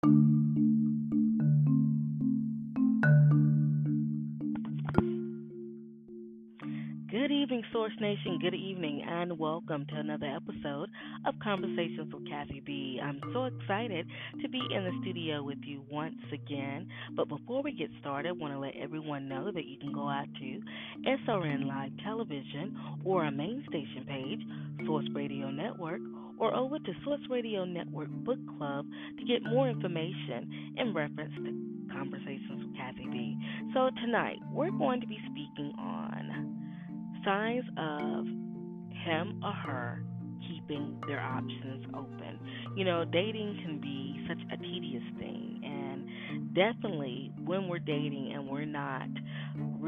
Good evening, Source Nation. Good evening, and welcome to another episode of Conversations with Kathy B. I'm so excited to be in the studio with you once again. But before we get started, I want to let everyone know that you can go out to SRN Live Television or our main station page, Source Radio Network, or over to Source Radio Network Book Club to get more information in reference to Conversations with Kathy B. So tonight, we're going to be speaking on signs of him or her keeping their options open. You know, dating can be such a tedious thing, and definitely when we're dating and we're not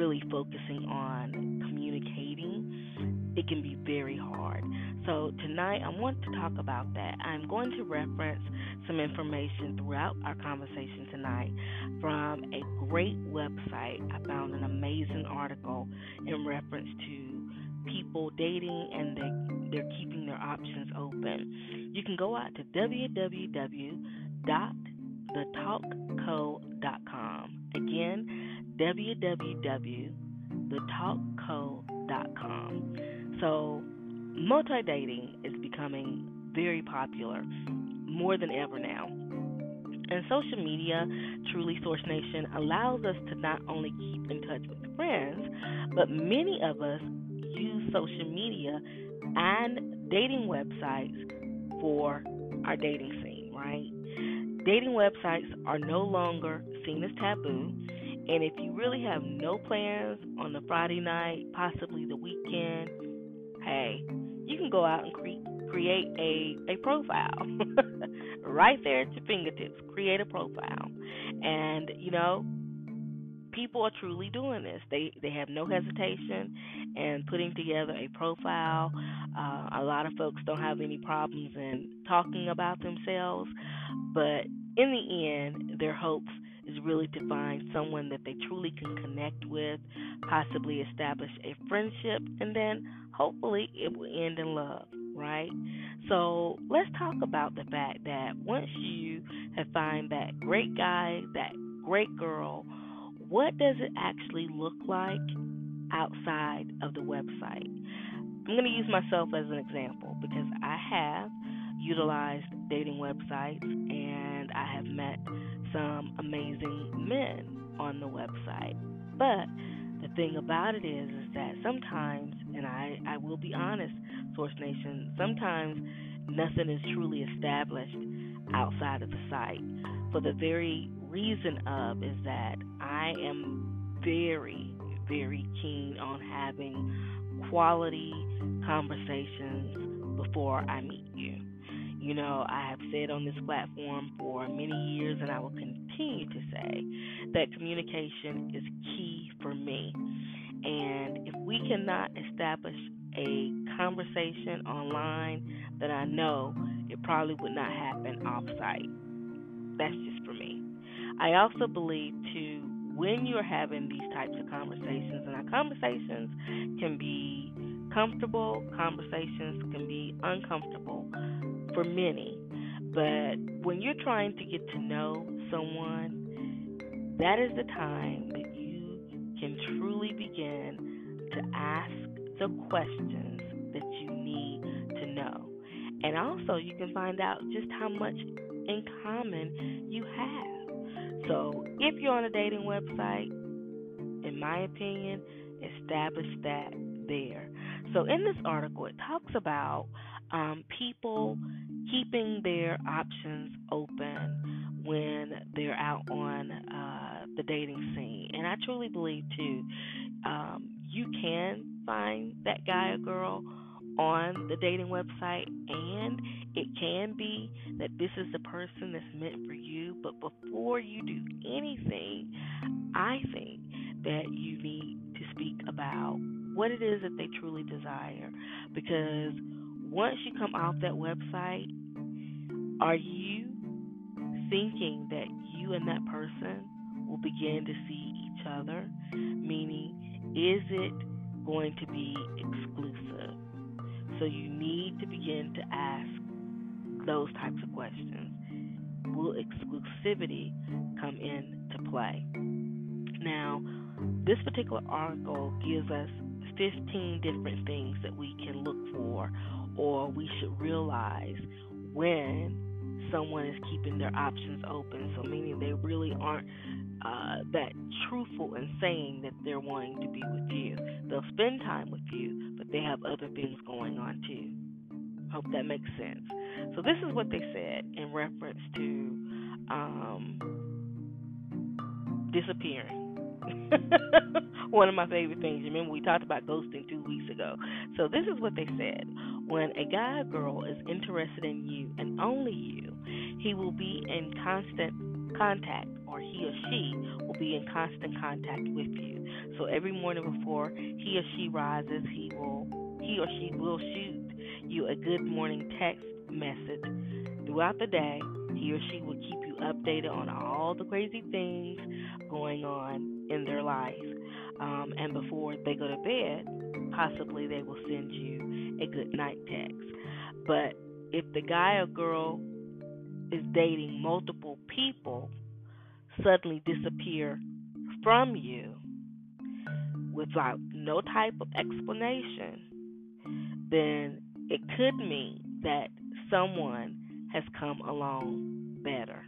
really focusing on communicating, it can be very hard. So, tonight I want to talk about that. I'm going to reference some information throughout our conversation tonight from a great website. I found an amazing article in reference to people dating and they, they're keeping their options open. You can go out to www.thetalko.com. Again, www.thetalko.com. So, multi dating is becoming very popular more than ever now. And social media, Truly Source Nation, allows us to not only keep in touch with friends, but many of us use social media and dating websites for our dating scene, right? Dating websites are no longer seen as taboo. And if you really have no plans on the Friday night, possibly the weekend, hey, you can go out and cre- create a, a profile right there at your fingertips. Create a profile. And, you know, people are truly doing this. They they have no hesitation in putting together a profile. Uh, a lot of folks don't have any problems in talking about themselves, but in the end, their hopes is really to find someone that they truly can connect with, possibly establish a friendship, and then hopefully it will end in love, right? So let's talk about the fact that once you have found that great guy, that great girl, what does it actually look like outside of the website? I'm going to use myself as an example because I have utilized dating websites and I have met some amazing men on the website. But the thing about it is is that sometimes and I, I will be honest, Source Nation, sometimes nothing is truly established outside of the site. For the very reason of is that I am very, very keen on having quality conversations before I meet you. Know, I have said on this platform for many years, and I will continue to say that communication is key for me. And if we cannot establish a conversation online, then I know it probably would not happen off site. That's just for me. I also believe, too, when you're having these types of conversations, and our conversations can be comfortable, conversations can be uncomfortable for many. But when you're trying to get to know someone, that is the time that you can truly begin to ask the questions that you need to know. And also, you can find out just how much in common you have. So, if you're on a dating website, in my opinion, establish that there. So, in this article, it talks about um, people keeping their options open when they're out on uh, the dating scene. And I truly believe, too, um, you can find that guy or girl on the dating website, and it can be that this is the person that's meant for you. But before you do anything, I think that you need to speak about what it is that they truly desire. Because once you come off that website, are you thinking that you and that person will begin to see each other? Meaning, is it going to be exclusive? So you need to begin to ask those types of questions. will exclusivity come into play? Now, this particular article gives us 15 different things that we can look for or we should realize when someone is keeping their options open. So, meaning they really aren't uh, that truthful in saying that they're wanting to be with you. They'll spend time with you, but they have other things going on too. Hope that makes sense. So, this is what they said in reference to um, disappearing. One of my favorite things. Remember, we talked about ghosting two weeks ago. So, this is what they said. When a guy or girl is interested in you and only you, he will be in constant contact, or he or she will be in constant contact with you. So, every morning before he or she rises, he will he or she will shoot you a good morning text message throughout the day. He or she will keep you updated on all the crazy things going on in their life. Um, and before they go to bed, possibly they will send you a good night text. But if the guy or girl is dating multiple people, suddenly disappear from you without no type of explanation, then it could mean that someone has come along better.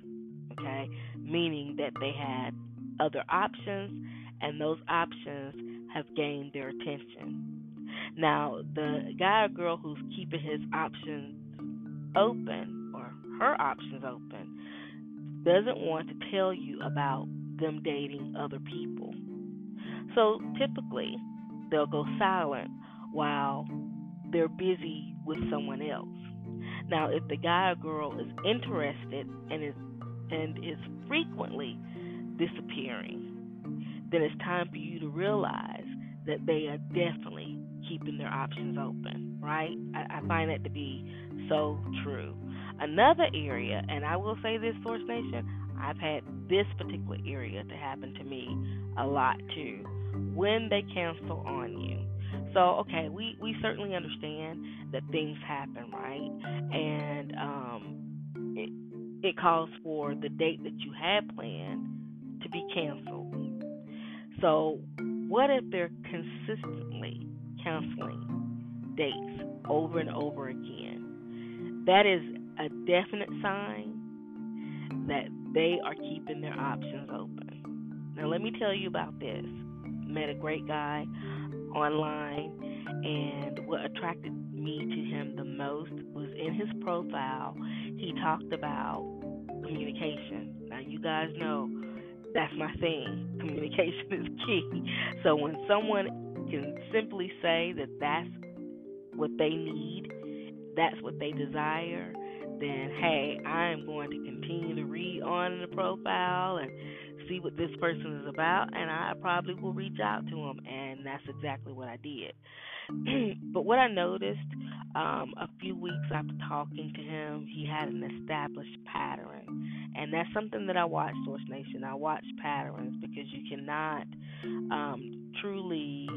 Okay? Meaning that they had other options and those options have gained their attention. Now, the guy or girl who's keeping his options open or her options open doesn't want to tell you about them dating other people. So typically, they'll go silent while they're busy with someone else. Now, if the guy or girl is interested and is and is frequently disappearing, then it's time for you to realize that they are definitely keeping their options open, right? I, I find that to be so true. Another area, and I will say this, Source Nation, I've had this particular area to happen to me a lot too. When they cancel on you. So, okay, we, we certainly understand that things happen, right? And um, it, it calls for the date that you had planned to be canceled. So, what if they're consistently canceling dates over and over again? That is a definite sign that they are keeping their options open. Now, let me tell you about this. Met a great guy online, and what attracted me to him the most was in his profile, he talked about communication. Now, you guys know that's my thing. Communication is key. So when someone can simply say that that's what they need, that's what they desire, then hey, I am going to continue to read on the profile and see what this person is about, and I probably will reach out to him. And that's exactly what I did. but what I noticed um, a few weeks after talking to him, he had an established pattern. And that's something that I watch, Source Nation. I watch patterns because you cannot um, truly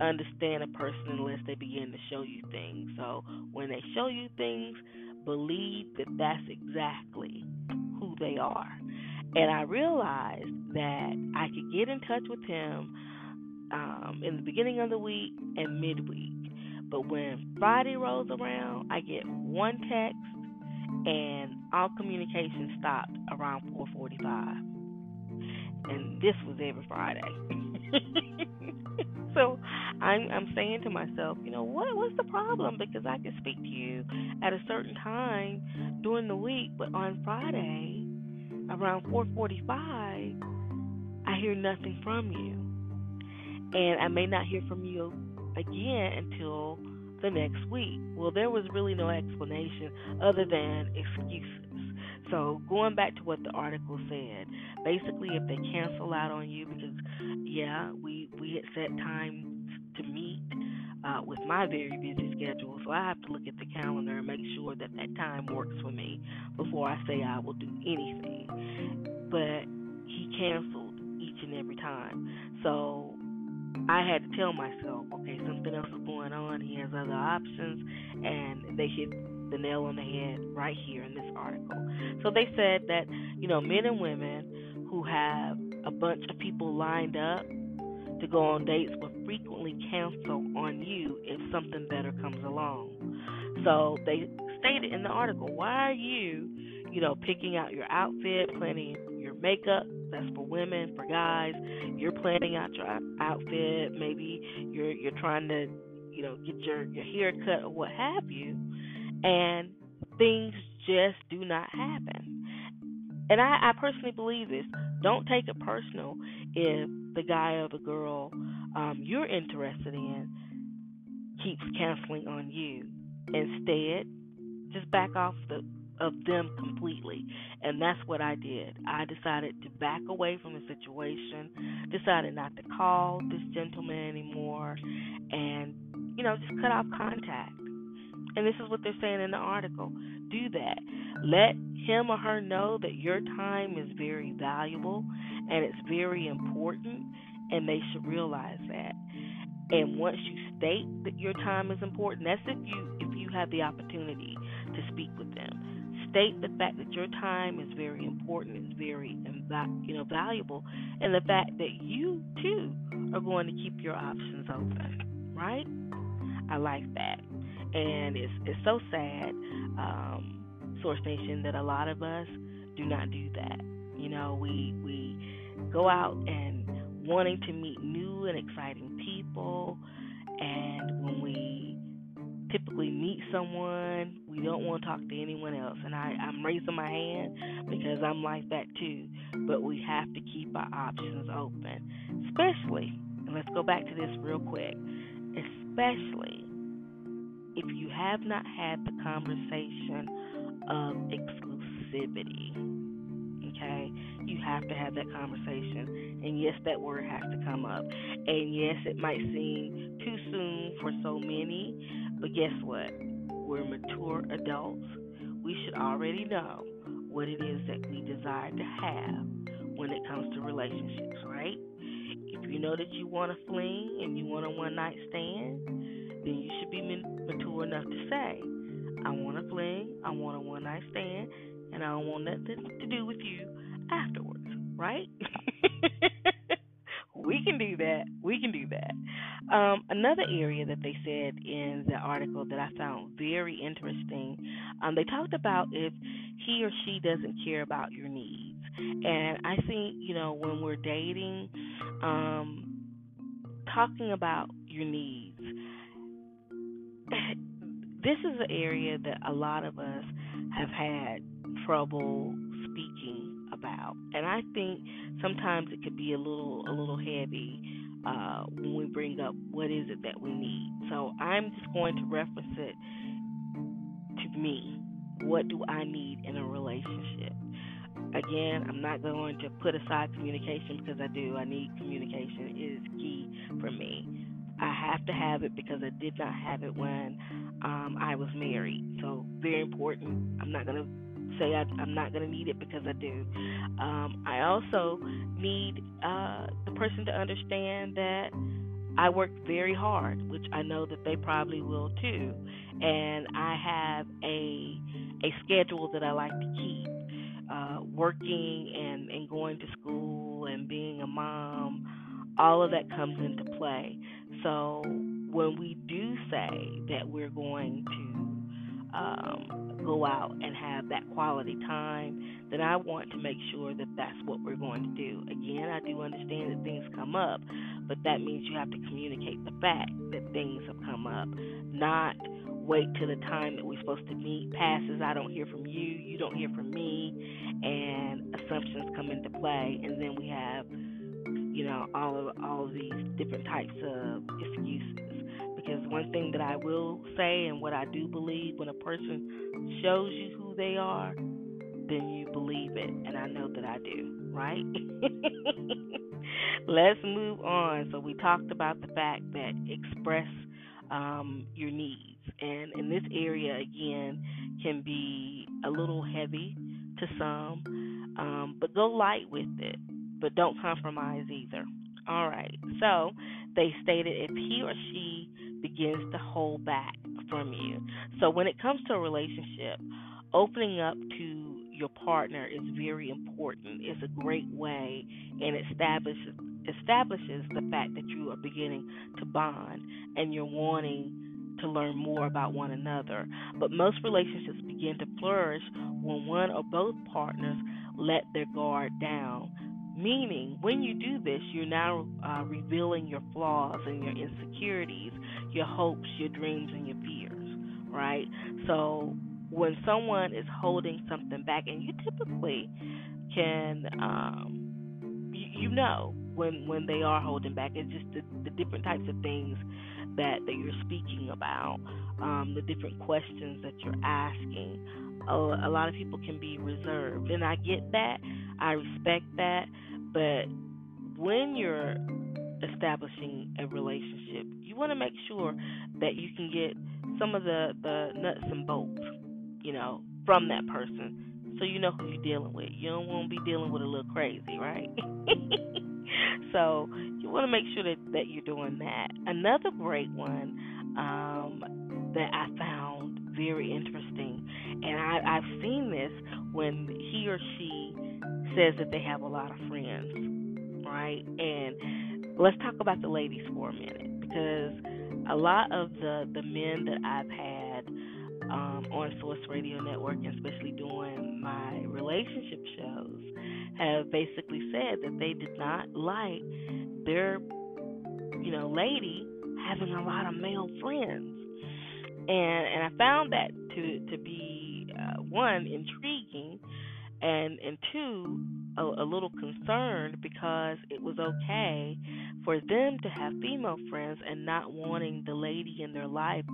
understand a person unless they begin to show you things. So when they show you things, believe that that's exactly who they are. And I realized that I could get in touch with him um, in the beginning of the week and midweek. But when Friday rolls around, I get one text and all communication stopped around 4:45. And this was every Friday. so I'm I'm saying to myself, you know, what what's the problem? Because I can speak to you at a certain time during the week, but on Friday around 4:45, I hear nothing from you and I may not hear from you again until the next week. Well, there was really no explanation other than excuses. So, going back to what the article said, basically, if they cancel out on you because, yeah, we we had set time to meet uh, with my very busy schedule, so I have to look at the calendar and make sure that that time works for me before I say I will do anything. But he canceled each and every time. So I had to tell myself, okay, something else is going on. He has other options, and they hit the nail on the head right here in this article. So they said that, you know, men and women who have a bunch of people lined up to go on dates will frequently cancel on you if something better comes along. So they stated in the article, why are you, you know, picking out your outfit, planning your makeup? That's for women, for guys. You're planning out your outfit. Maybe you're you're trying to, you know, get your your hair cut or what have you, and things just do not happen. And I, I personally believe this. Don't take it personal if the guy or the girl um, you're interested in keeps canceling on you. Instead, just back off the of them completely. And that's what I did. I decided to back away from the situation, decided not to call this gentleman anymore, and, you know, just cut off contact. And this is what they're saying in the article do that. Let him or her know that your time is very valuable and it's very important, and they should realize that. And once you state that your time is important, that's if you if you have the opportunity to speak with them. State the fact that your time is very important, is very you know valuable, and the fact that you too are going to keep your options open. Right? I like that, and it's it's so sad, um, Source Nation, that a lot of us do not do that. You know, we we go out and wanting to meet new and exciting people. And when we typically meet someone, we don't want to talk to anyone else. And I, I'm raising my hand because I'm like that too. But we have to keep our options open, especially, and let's go back to this real quick, especially if you have not had the conversation of exclusivity okay? You have to have that conversation. And yes, that word has to come up. And yes, it might seem too soon for so many, but guess what? We're mature adults. We should already know what it is that we desire to have when it comes to relationships, right? If you know that you want a fling and you want a one night stand, then you should be mature enough to say, I want a fling, I want a one night stand, and I don't want nothing to do with you afterwards, right? we can do that. We can do that. Um, another area that they said in the article that I found very interesting, um, they talked about if he or she doesn't care about your needs. And I think, you know, when we're dating, um, talking about your needs, this is an area that a lot of us have had trouble speaking about. And I think sometimes it could be a little a little heavy uh, when we bring up what is it that we need. So I'm just going to reference it to me. What do I need in a relationship? Again, I'm not going to put aside communication because I do. I need communication. It is key for me. I have to have it because I did not have it when um, I was married. So very important. I'm not to say I, am not to need it because I do. Um, I also need uh, the person to understand that I work very hard, which I know that they probably will too, and I have a a schedule that I like to keep. Uh, working and, and going to school and being a mom, all of that comes into play. So when we do say that we're going to um, go out and have that quality time, then I want to make sure that that's what we're going to do. Again, I do understand that things come up, but that means you have to communicate the fact that things have come up, not wait till the time that we're supposed to meet passes. I don't hear from you, you don't hear from me, and assumptions come into play, and then we have, you know, all of all of these different types of excuses. Because one thing that I will say and what I do believe when a person shows you who they are, then you believe it. And I know that I do, right? Let's move on. So, we talked about the fact that express um, your needs. And in this area, again, can be a little heavy to some, um, but go light with it. But don't compromise either. All right. So they stated if he or she begins to hold back from you. So when it comes to a relationship, opening up to your partner is very important. It's a great way and establishes establishes the fact that you are beginning to bond and you're wanting to learn more about one another. But most relationships begin to flourish when one or both partners let their guard down. Meaning, when you do this, you're now uh, revealing your flaws and your insecurities, your hopes, your dreams, and your fears, right? So, when someone is holding something back, and you typically can, um, you, you know, when when they are holding back. It's just the, the different types of things that that you're speaking about, um, the different questions that you're asking. A, a lot of people can be reserved, and I get that. I respect that, but when you're establishing a relationship, you want to make sure that you can get some of the the nuts and bolts, you know, from that person so you know who you're dealing with. You don't want to be dealing with a little crazy, right? so you want to make sure that, that you're doing that. Another great one um, that I found very interesting, and I, I've seen this when he or she says that they have a lot of friends, right? And let's talk about the ladies for a minute because a lot of the the men that I've had um, on Source Radio Network, and especially doing my relationship shows, have basically said that they did not like their, you know, lady having a lot of male friends, and and I found that to to be uh, one intriguing, and and two a, a little concerned because it was okay for them to have female friends and not wanting the lady in their life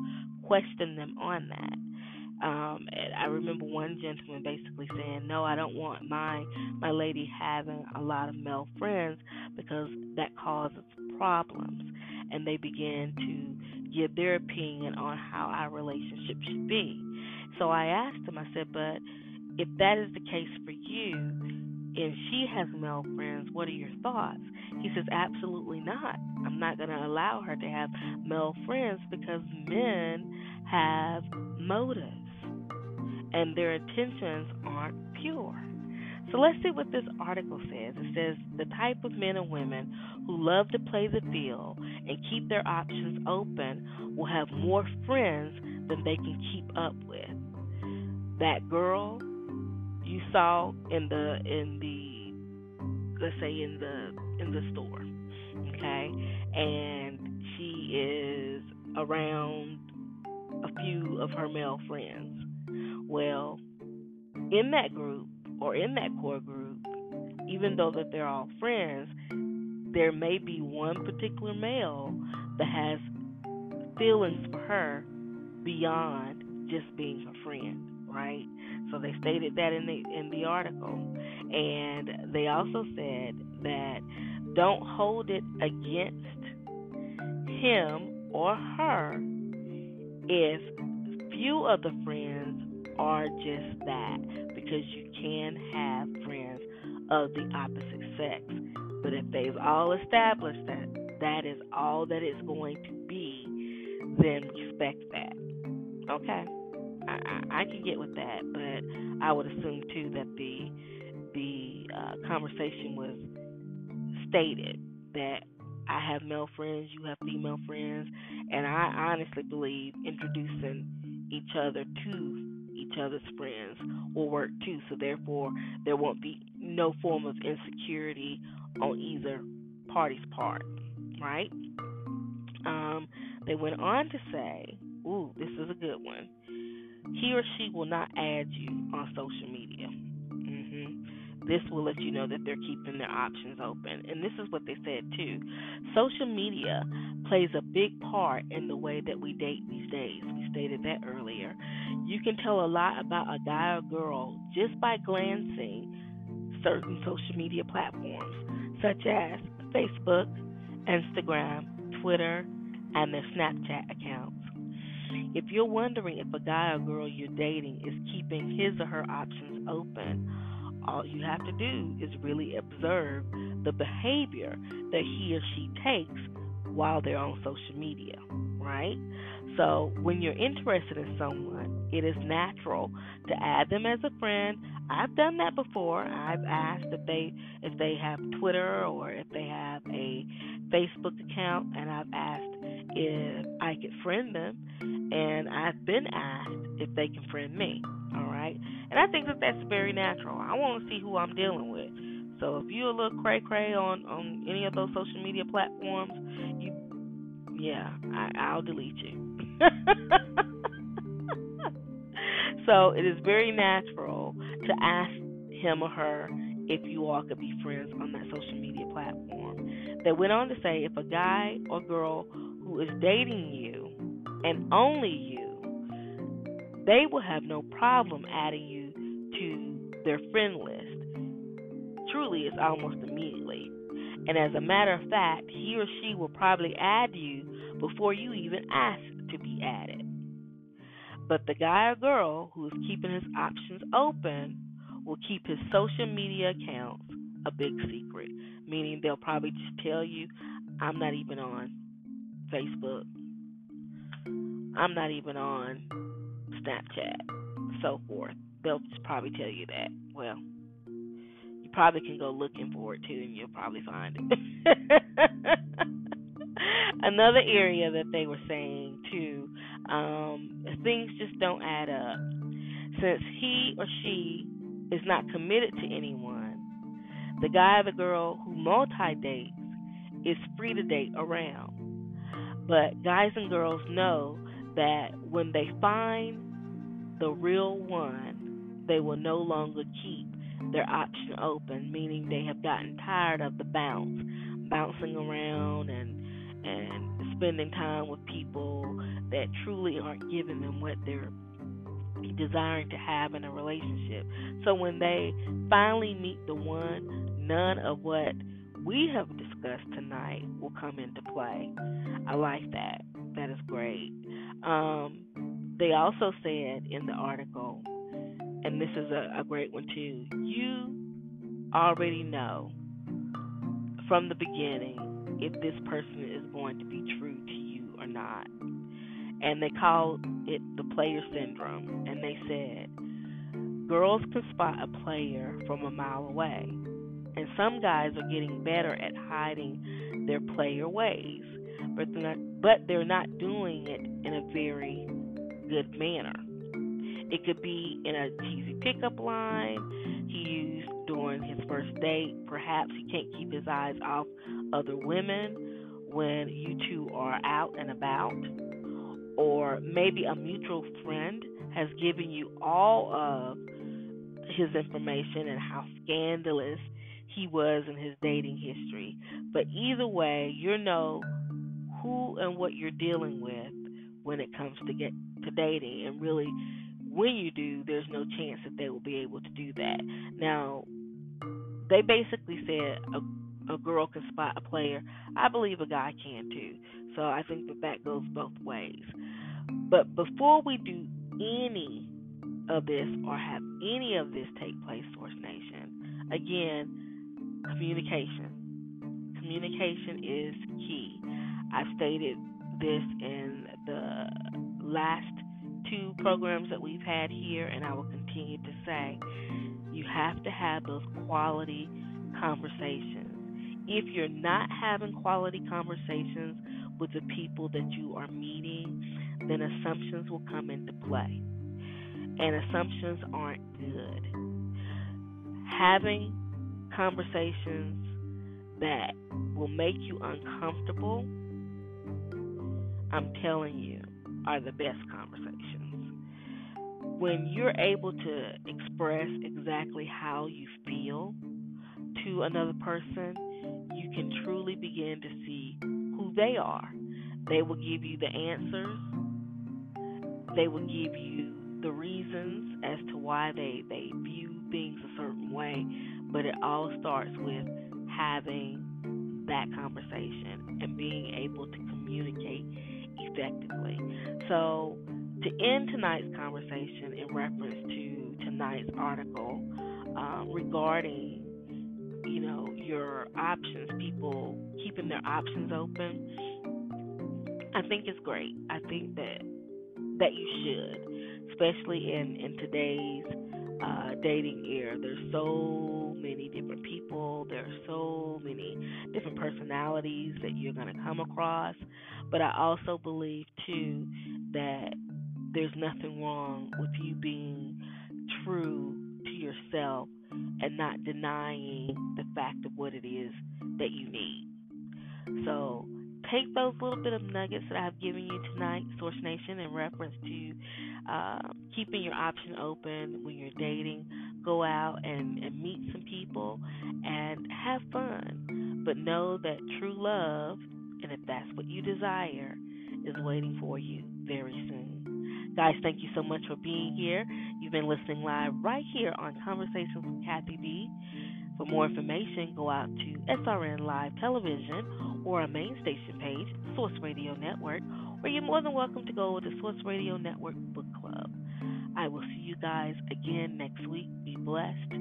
question them on that. Um, and I remember one gentleman basically saying, "No, I don't want my my lady having a lot of male friends because that causes problems." And they began to give their opinion on how our relationship should be. So I asked him, I said, "But if that is the case for you, and she has male friends, what are your thoughts?" He says, "Absolutely not. I'm not going to allow her to have male friends because men have motives." and their intentions aren't pure. So let's see what this article says. It says the type of men and women who love to play the field and keep their options open will have more friends than they can keep up with. That girl you saw in the in the let's say in the in the store, okay, and she is around a few of her male friends. Well, in that group or in that core group, even though that they're all friends, there may be one particular male that has feelings for her beyond just being her friend, right? So they stated that in the in the article. And they also said that don't hold it against him or her if few of the friends are just that because you can have friends of the opposite sex. But if they've all established that that is all that it's going to be, then respect that. Okay? I, I, can get with that, but I would assume too that the the uh, conversation was stated that I have male friends, you have female friends, and I honestly believe introducing each other to each other's friends will work too. So therefore, there won't be no form of insecurity on either party's part, right? Um, they went on to say, "Ooh, this is a good one. He or she will not add you on social media." Mm-hmm. This will let you know that they're keeping their options open. And this is what they said too. Social media plays a big part in the way that we date these days. We stated that earlier. You can tell a lot about a guy or girl just by glancing certain social media platforms such as Facebook, Instagram, Twitter, and their Snapchat accounts. If you're wondering if a guy or girl you're dating is keeping his or her options open, all you have to do is really observe the behavior that he or she takes while they're on social media, right? So when you're interested in someone, it is natural to add them as a friend. I've done that before. I've asked if they if they have Twitter or if they have a Facebook account, and I've asked if I could friend them, and I've been asked if they can friend me. All right, and I think that that's very natural. I want to see who I'm dealing with. So if you're a little cray cray on on any of those social media platforms, you yeah, I, I'll delete you. so it is very natural to ask him or her if you all could be friends on that social media platform. They went on to say if a guy or girl who is dating you and only you, they will have no problem adding you to their friend list. Truly, it's almost immediately. And as a matter of fact, he or she will probably add you before you even ask to be added. But the guy or girl who is keeping his options open will keep his social media accounts a big secret, meaning they'll probably just tell you, I'm not even on Facebook. I'm not even on Snapchat, so forth. They'll just probably tell you that. Well, you probably can go looking for it too, and you'll probably find it. Another area that they were saying too, um, things just don't add up. Since he or she is not committed to anyone, the guy or the girl who multi dates is free to date around. But guys and girls know that when they find the real one, they will no longer keep their option open, meaning they have gotten tired of the bounce, bouncing around and and spending time with people that truly aren't giving them what they're desiring to have in a relationship. So when they finally meet the one, none of what we have discussed tonight will come into play. I like that. That is great. Um, they also said in the article, and this is a, a great one too, you already know from the beginning if this person is going to be true to you or not. And they called it the player syndrome. And they said girls can spot a player from a mile away. And some guys are getting better at hiding their player ways, but they're not, but they're not doing it in a very good manner. It could be in a cheesy pickup line he used during his first date. Perhaps he can't keep his eyes off other women when you two are out and about. Or maybe a mutual friend has given you all of his information and how scandalous he was in his dating history. But either way, you know who and what you're dealing with when it comes to get to dating and really when you do, there's no chance that they will be able to do that. Now, they basically said a, a girl can spot a player. I believe a guy can too. So I think that that goes both ways. But before we do any of this or have any of this take place, Source Nation, again, communication. Communication is key. I've stated this in the last two programs that we've had here, and I will continue to say you have to have those quality conversations. If you're not having quality conversations with the people that you are meeting, then assumptions will come into play. And assumptions aren't good. Having conversations that will make you uncomfortable, I'm telling you, are the best conversations. When you're able to express exactly how you feel to another person, you can truly begin to see who they are. They will give you the answers, they will give you the reasons as to why they, they view things a certain way, but it all starts with having that conversation and being able to communicate effectively. So, to end tonight's conversation in reference to tonight's article uh, regarding, you know, your options, people keeping their options open, I think it's great. I think that that you should, especially in in today's uh, dating era. There's so many different people. There are so many different personalities that you're going to come across. But I also believe too that there's nothing wrong with you being true to yourself and not denying the fact of what it is that you need. So take those little bit of nuggets that I've given you tonight, Source Nation, in reference to uh, keeping your option open when you're dating. Go out and, and meet some people and have fun. But know that true love, and if that's what you desire, is waiting for you very soon. Guys, thank you so much for being here. You've been listening live right here on Conversations with Kathy B. For more information, go out to SRN Live Television or our main station page, Source Radio Network, or you're more than welcome to go to Source Radio Network Book Club. I will see you guys again next week. Be blessed.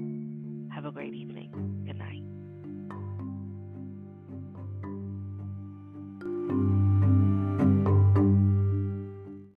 Have a great evening.